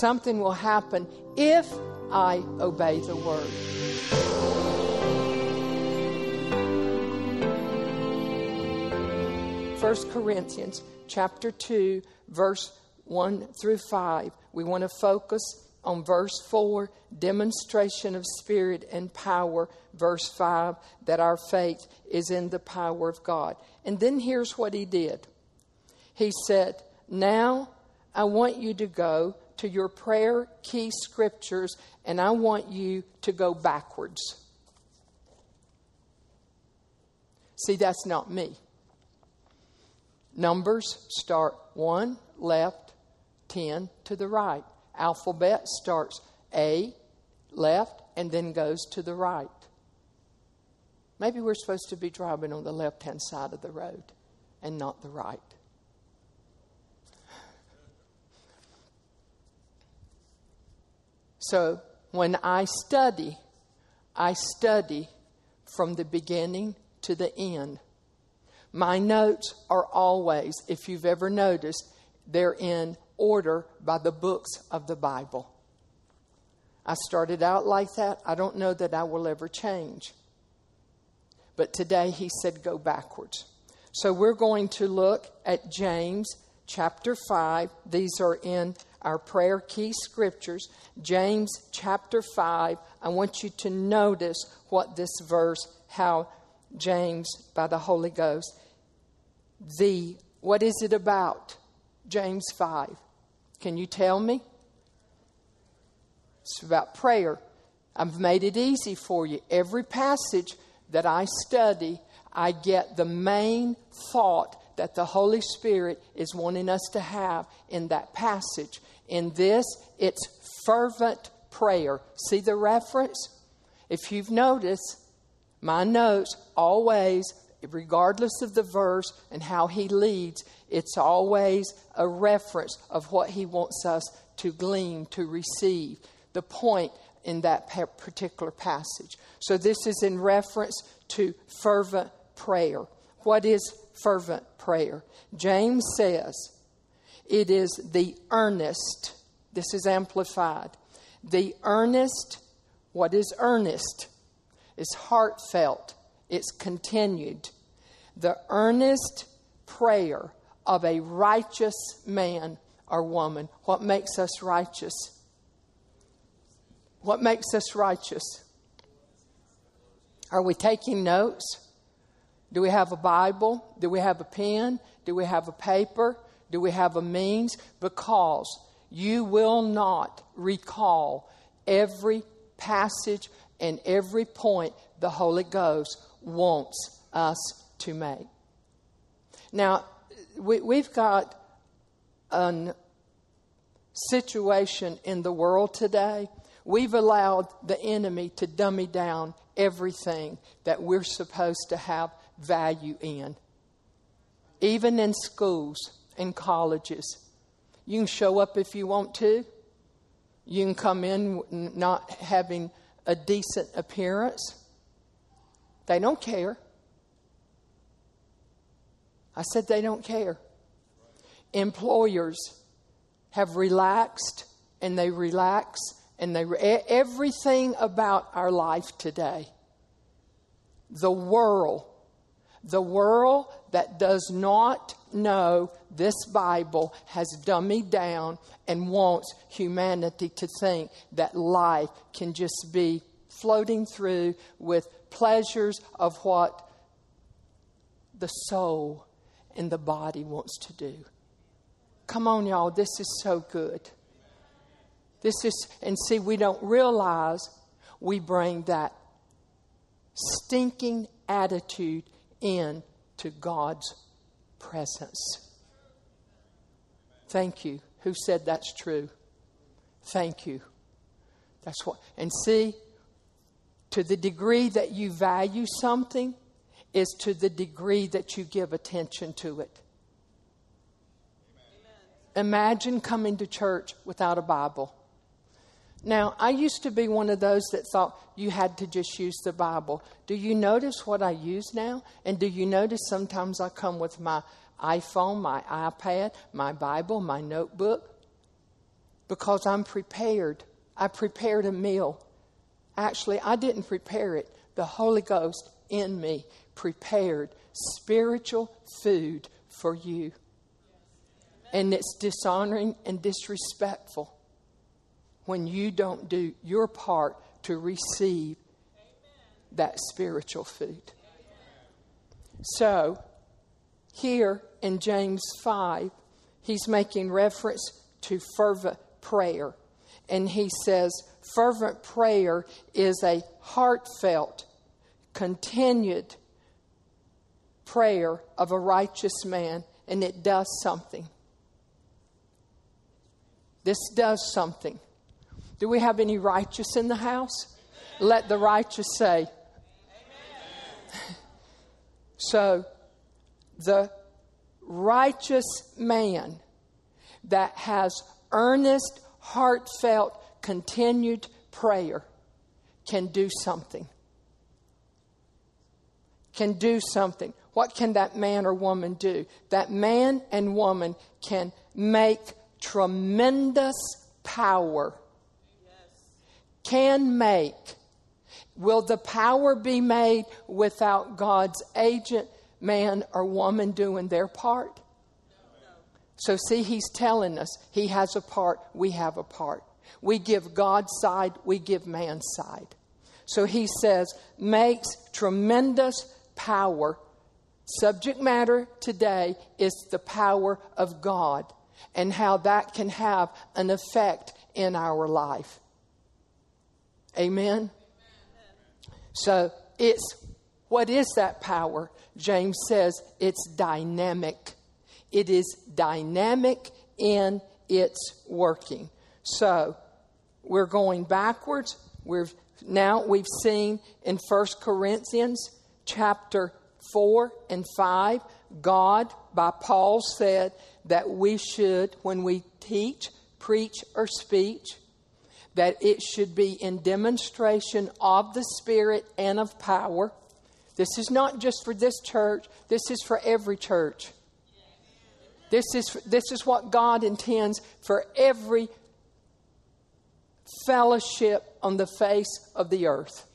Something will happen if I obey the word. First Corinthians chapter 2 verse 1 through 5. We want to focus on verse 4, demonstration of spirit and power, verse 5, that our faith is in the power of God. And then here's what he did. He said, Now I want you to go to your prayer key scriptures and I want you to go backwards. See, that's not me. Numbers start one left, 10 to the right. Alphabet starts A, left, and then goes to the right. Maybe we're supposed to be driving on the left hand side of the road and not the right. So when I study, I study from the beginning to the end. My notes are always, if you've ever noticed, they're in order by the books of the Bible. I started out like that. I don't know that I will ever change. But today he said go backwards. So we're going to look at James chapter 5. These are in our prayer key scriptures. James chapter 5. I want you to notice what this verse, how James, by the Holy Ghost, the, what is it about? James 5. Can you tell me? It's about prayer. I've made it easy for you. Every passage that I study, I get the main thought that the Holy Spirit is wanting us to have in that passage. In this, it's fervent prayer. See the reference? If you've noticed, my notes always regardless of the verse and how he leads, it's always a reference of what he wants us to glean, to receive. The point in that particular passage. So, this is in reference to fervent prayer. What is fervent prayer? James says it is the earnest, this is amplified. The earnest, what is earnest? It's heartfelt, it's continued. The earnest prayer of a righteous man or woman. What makes us righteous? What makes us righteous? Are we taking notes? Do we have a Bible? Do we have a pen? Do we have a paper? Do we have a means? Because you will not recall every passage and every point the Holy Ghost wants us to make. Now, we, have got a situation in the world today. We've allowed the enemy to dummy down everything that we're supposed to have value in. Even in schools and colleges. You can show up if you want to. You can come in not having a decent appearance. They don't care. I said they don't care. Employers have relaxed and they relax and they everything about our life today. The world, the world that does not know this Bible has dummied down and wants humanity to think that life can just be floating through with pleasures of what the soul and the body wants to do. Come on, y'all, this is so good. This is, and see, we don't realize we bring that stinking attitude in to God's presence. Thank you. Who said that's true? Thank you. That's what, and see, to the degree that you value something, is to the degree that you give attention to it. Amen. Imagine coming to church without a Bible. Now, I used to be one of those that thought you had to just use the Bible. Do you notice what I use now? And do you notice sometimes I come with my iPhone, my iPad, my Bible, my notebook? because I'm prepared. I prepared a meal. Actually, I didn't prepare it. The Holy Ghost in me prepared spiritual food for you. And it's dishonoring and disrespectful when you don't do your part to receive that spiritual food. So, here in James 5, he's making reference to fervent prayer. And he says, fervent prayer is a heartfelt, continued prayer of a righteous man, and it does something. This does something. Do we have any righteous in the house? Let the righteous say. so, the righteous man that has earnest, heartfelt, continued prayer can do something. Can do something. What can that man or woman do? That man and woman can make tremendous power. Can make. Will the power be made without God's agent, man or woman, doing their part? So, see, he's telling us he has a part, we have a part. We give God's side, we give man's side. So he says, makes tremendous power. Subject matter today is the power of God and how that can have an effect in our life. Amen? So it's what is that power? James says it's dynamic. It is dynamic in its working. So we're going backwards. We've now we've seen in 1 Corinthians chapter 4 and 5, God by Paul said that we should, when we teach, preach, or speech, that it should be in demonstration of the Spirit and of power. This is not just for this church, this is for every church. This is, this is what God intends for every fellowship on the face of the earth.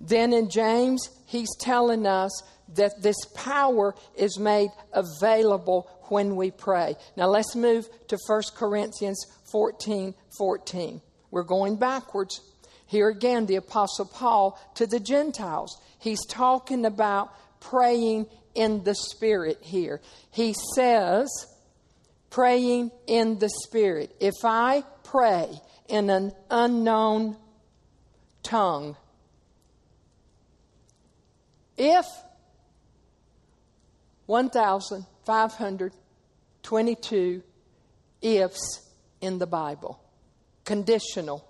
Then in James, he's telling us that this power is made available when we pray. Now let's move to 1 Corinthians 14 14. We're going backwards. Here again, the Apostle Paul to the Gentiles. He's talking about praying in the Spirit here. He says, praying in the Spirit. If I pray in an unknown tongue, if 1,522 ifs in the Bible, conditional.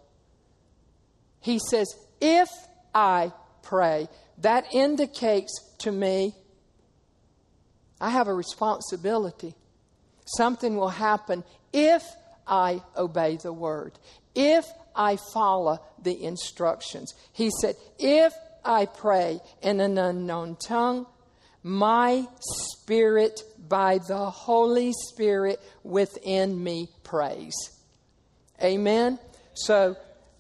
He says, if I pray, that indicates to me I have a responsibility. Something will happen if I obey the word, if I follow the instructions. He said, if I pray in an unknown tongue, my spirit, by the Holy Spirit within me, prays. Amen? So,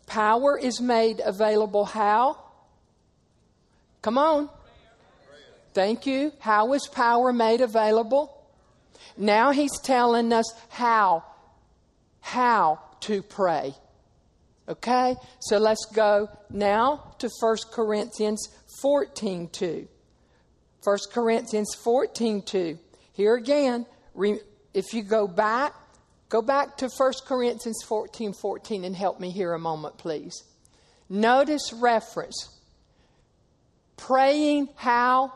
power is made available how? Come on. Thank you. How is power made available? Now he's telling us how, how to pray. Okay? So let's go now to 1 Corinthians 14 2. 1 Corinthians 14 2. Here again, if you go back, go back to 1 Corinthians 14 14 and help me here a moment, please. Notice reference. Praying how?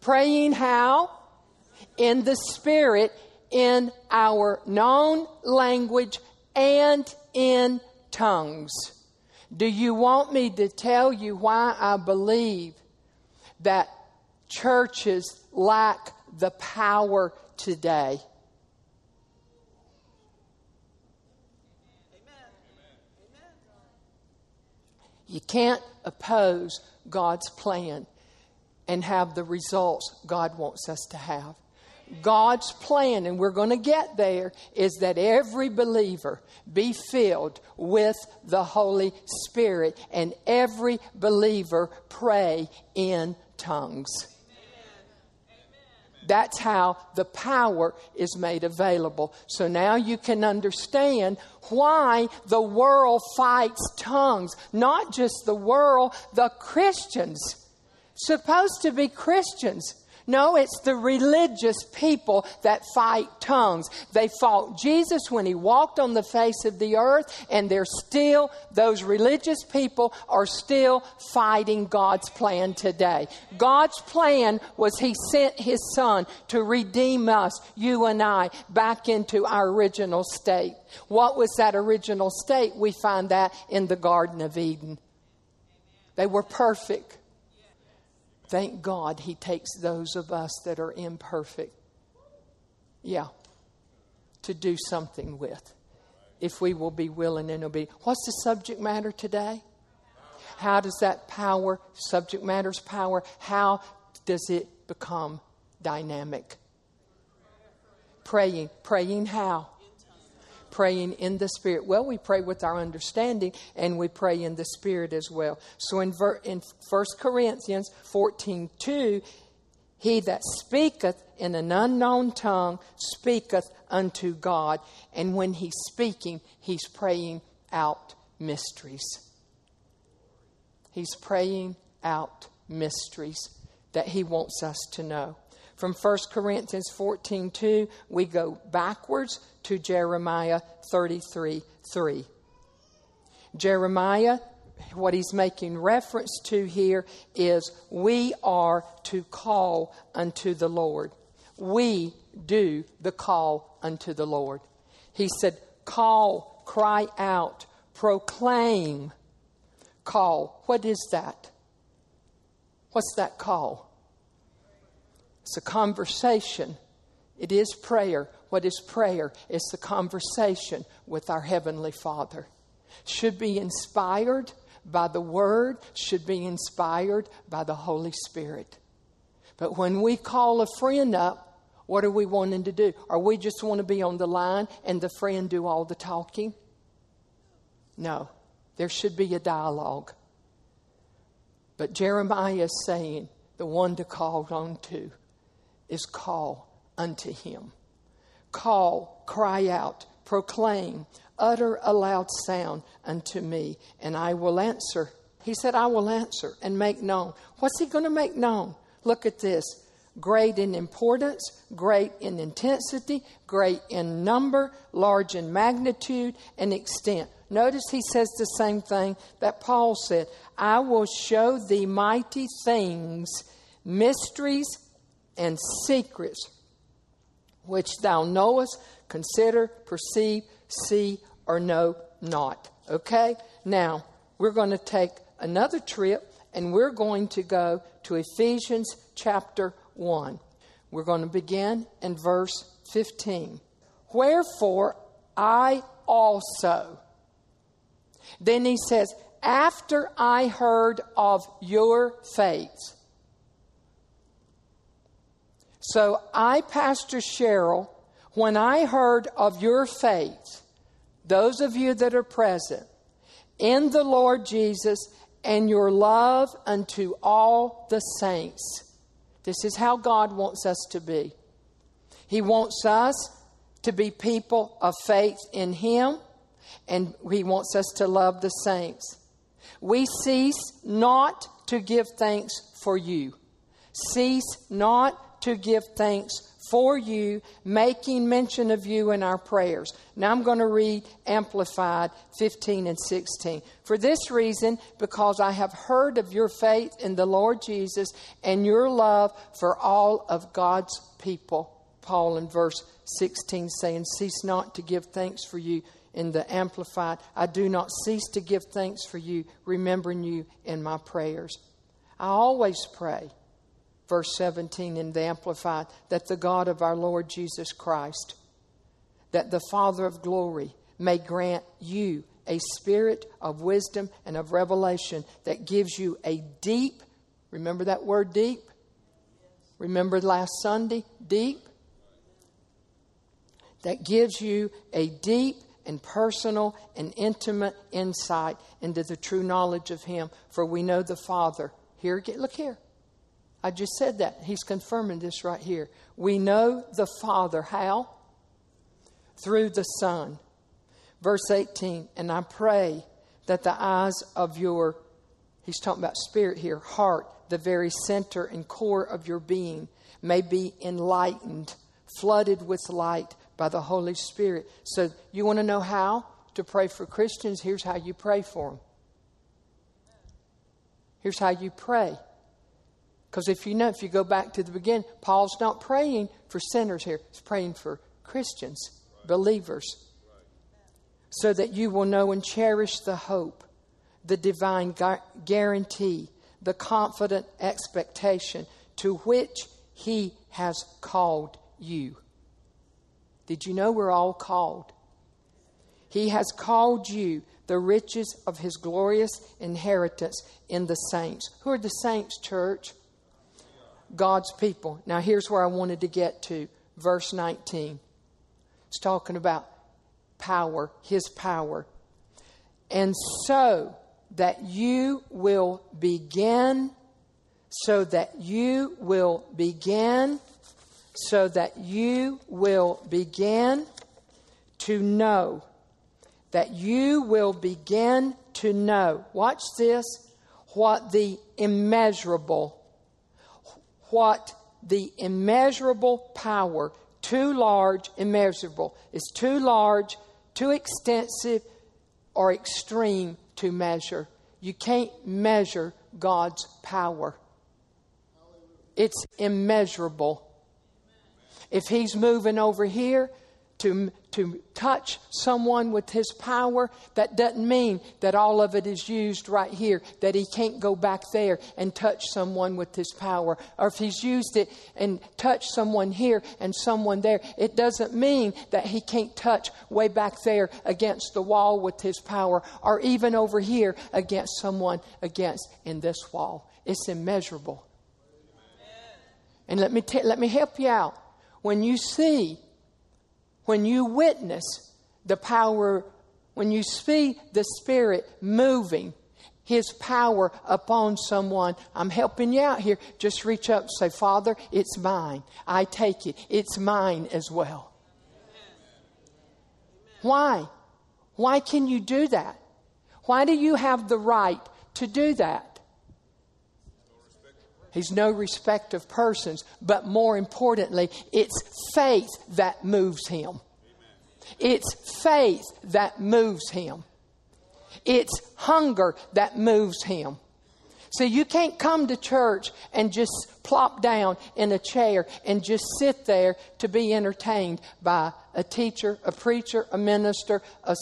Praying how? In the Spirit, in our known language and in tongues. Do you want me to tell you why I believe that churches lack the power today? You can't oppose God's plan and have the results God wants us to have. God's plan, and we're going to get there, is that every believer be filled with the Holy Spirit and every believer pray in tongues. That's how the power is made available. So now you can understand why the world fights tongues. Not just the world, the Christians. Supposed to be Christians no, it's the religious people that fight tongues. They fought Jesus when he walked on the face of the earth, and they're still, those religious people are still fighting God's plan today. God's plan was he sent his son to redeem us, you and I, back into our original state. What was that original state? We find that in the Garden of Eden. They were perfect. Thank God he takes those of us that are imperfect, yeah, to do something with if we will be willing and obedient. What's the subject matter today? How does that power, subject matter's power, how does it become dynamic? Praying. Praying how? Praying in the Spirit. Well, we pray with our understanding and we pray in the Spirit as well. So in, ver- in 1 Corinthians 14 2, he that speaketh in an unknown tongue speaketh unto God. And when he's speaking, he's praying out mysteries. He's praying out mysteries that he wants us to know. From 1 Corinthians 14 2, we go backwards to Jeremiah 33 3. Jeremiah, what he's making reference to here is we are to call unto the Lord. We do the call unto the Lord. He said, Call, cry out, proclaim. Call. What is that? What's that call? It's a conversation. It is prayer. What is prayer? It's the conversation with our Heavenly Father. Should be inspired by the Word, should be inspired by the Holy Spirit. But when we call a friend up, what are we wanting to do? Are we just want to be on the line and the friend do all the talking? No, there should be a dialogue. But Jeremiah is saying, the one to call on to is call unto him. Call, cry out, proclaim, utter a loud sound unto me, and I will answer. He said, I will answer and make known. What's he going to make known? Look at this great in importance, great in intensity, great in number, large in magnitude and extent. Notice he says the same thing that Paul said I will show thee mighty things, mysteries, and secrets which thou knowest, consider, perceive, see, or know not. Okay? Now, we're going to take another trip and we're going to go to Ephesians chapter 1. We're going to begin in verse 15. Wherefore I also. Then he says, after I heard of your faith so I, Pastor Cheryl, when I heard of your faith, those of you that are present, in the Lord Jesus and your love unto all the saints. This is how God wants us to be. He wants us to be people of faith in Him, and He wants us to love the saints. We cease not to give thanks for you. Cease not to give thanks for you, making mention of you in our prayers. Now I'm going to read Amplified 15 and 16. For this reason, because I have heard of your faith in the Lord Jesus and your love for all of God's people. Paul in verse 16 saying, Cease not to give thanks for you in the Amplified. I do not cease to give thanks for you, remembering you in my prayers. I always pray verse 17 in the Amplified, that the God of our Lord Jesus Christ, that the Father of glory may grant you a spirit of wisdom and of revelation that gives you a deep, remember that word deep? Remember last Sunday? Deep? that gives you a deep and personal and intimate insight into the true knowledge of Him. For we know the Father. Here, look here. I just said that. He's confirming this right here. We know the Father. How? Through the Son. Verse 18, and I pray that the eyes of your, he's talking about spirit here, heart, the very center and core of your being, may be enlightened, flooded with light by the Holy Spirit. So, you want to know how to pray for Christians? Here's how you pray for them. Here's how you pray. Because if you know, if you go back to the beginning, Paul's not praying for sinners here, he's praying for Christians, believers so that you will know and cherish the hope, the divine gu- guarantee, the confident expectation to which He has called you. Did you know we're all called? He has called you the riches of His glorious inheritance in the saints. Who are the saints, church? God's people. Now, here's where I wanted to get to. Verse 19. It's talking about power, His power. And so that you will begin, so that you will begin, so that you will begin to know, that you will begin to know. Watch this what the immeasurable, what the immeasurable power, too large, immeasurable, is too large too extensive or extreme to measure. You can't measure God's power, it's immeasurable. If He's moving over here, to, to touch someone with his power, that doesn't mean that all of it is used right here, that he can't go back there and touch someone with his power. Or if he's used it and touched someone here and someone there, it doesn't mean that he can't touch way back there against the wall with his power, or even over here against someone against in this wall. It's immeasurable. And let me, t- let me help you out. When you see when you witness the power, when you see the Spirit moving, His power upon someone, I'm helping you out here. Just reach up say, Father, it's mine. I take it. It's mine as well. Why? Why can you do that? Why do you have the right to do that? He's no respect of persons, but more importantly, it's faith that moves him. It's faith that moves him. It's hunger that moves him. So you can't come to church and just plop down in a chair and just sit there to be entertained by a teacher, a preacher, a minister, a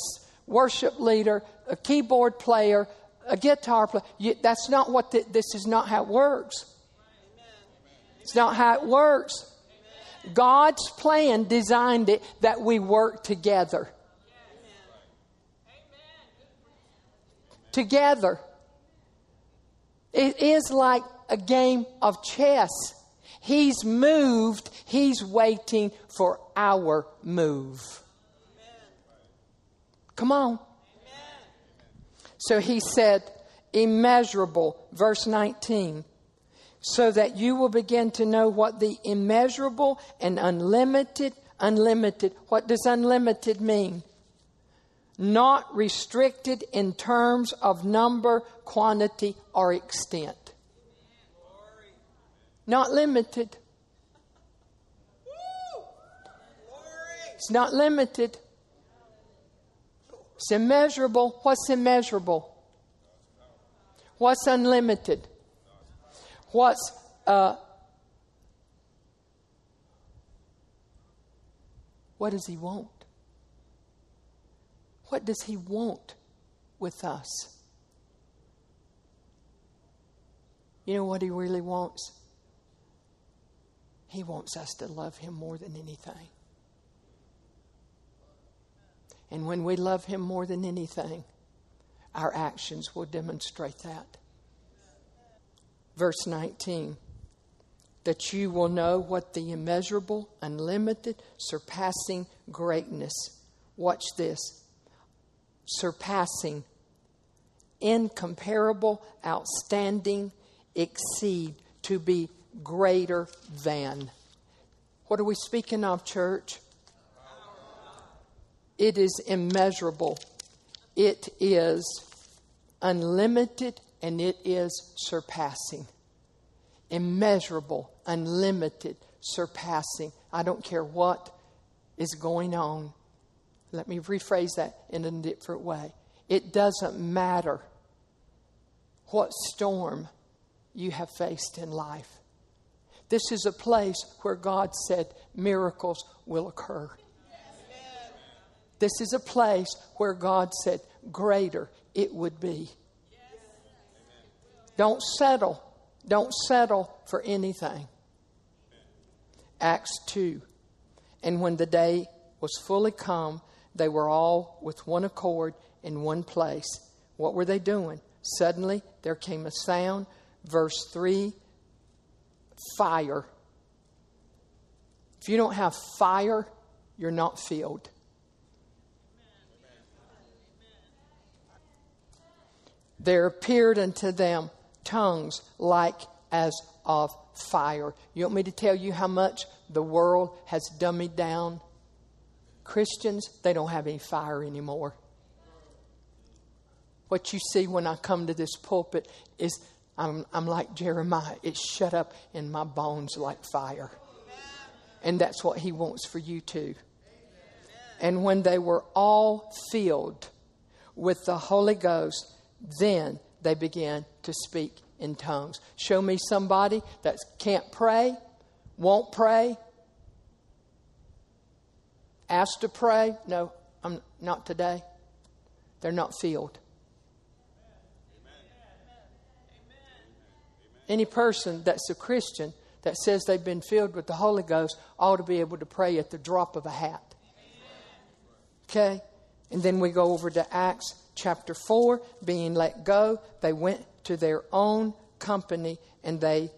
worship leader, a keyboard player, a guitar player. That's not what this is not how it works. It's not how it works. God's plan designed it that we work together. Together. It is like a game of chess. He's moved, he's waiting for our move. Come on. So he said, immeasurable, verse 19, so that you will begin to know what the immeasurable and unlimited, unlimited, what does unlimited mean? Not restricted in terms of number, quantity, or extent. Not limited. It's not limited. It's immeasurable. What's immeasurable? What's unlimited? What's uh, what does he want? What does he want with us? You know what he really wants? He wants us to love him more than anything. And when we love him more than anything, our actions will demonstrate that verse 19. that you will know what the immeasurable, unlimited, surpassing greatness. Watch this surpassing, incomparable, outstanding, exceed, to be greater than. What are we speaking of, church? It is immeasurable, it is unlimited, and it is surpassing. Immeasurable, unlimited, surpassing. I don't care what is going on. Let me rephrase that in a different way. It doesn't matter what storm you have faced in life. This is a place where God said miracles will occur. This is a place where God said greater it would be. Don't settle. Don't settle for anything. Acts 2. And when the day was fully come, they were all with one accord in one place. What were they doing? Suddenly there came a sound. Verse 3 fire. If you don't have fire, you're not filled. There appeared unto them tongues like as of fire. You want me to tell you how much the world has dummied down Christians, they don't have any fire anymore. What you see when I come to this pulpit is I'm, I'm like Jeremiah. It's shut up in my bones like fire. And that's what he wants for you too. And when they were all filled with the Holy Ghost, then they began to speak in tongues. Show me somebody that can't pray, won't pray, asked to pray. No, I'm not today. They're not filled. Any person that's a Christian that says they've been filled with the Holy Ghost ought to be able to pray at the drop of a hat. Okay? And then we go over to Acts chapter 4. Being let go, they went to their own company and they,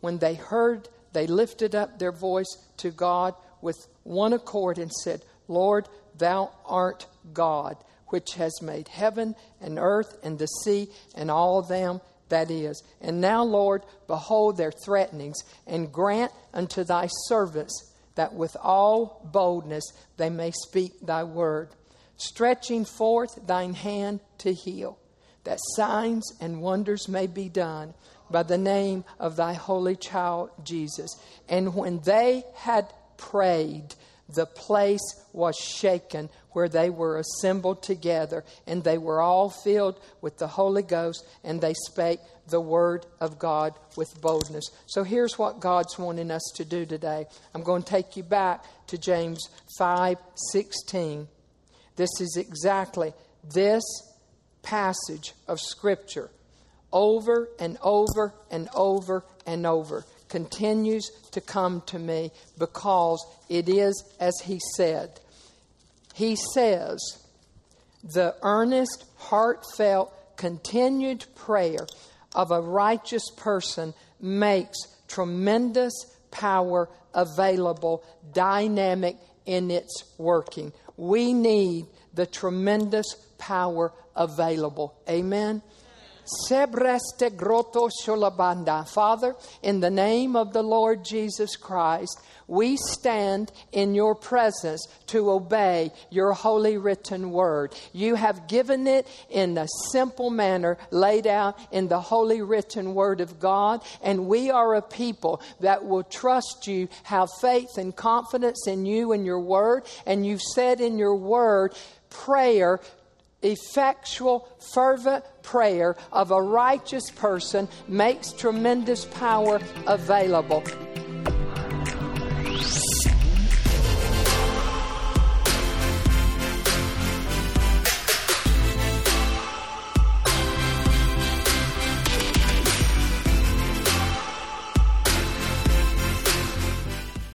when they heard, they lifted up their voice to God with one accord and said, Lord, thou art God, which has made heaven and earth and the sea and all them that is. And now, Lord, behold their threatenings, and grant unto thy servants that with all boldness they may speak thy word, stretching forth thine hand to heal, that signs and wonders may be done by the name of thy holy child Jesus. And when they had prayed, the place was shaken where they were assembled together, and they were all filled with the Holy Ghost, and they spake the word of God with boldness. So here's what God's wanting us to do today. I'm going to take you back to James 5:16. This is exactly this passage of scripture over and over and over and over continues to come to me because it is as he said. He says, the earnest, heartfelt, continued prayer of a righteous person makes tremendous power available, dynamic in its working. We need the tremendous power available. Amen. Sebreste grotto sholabanda. Father, in the name of the Lord Jesus Christ, we stand in your presence to obey your holy written word. You have given it in a simple manner laid out in the holy written word of God, and we are a people that will trust you, have faith and confidence in you and your word, and you've said in your word, prayer effectual, fervent prayer of a righteous person makes tremendous power available.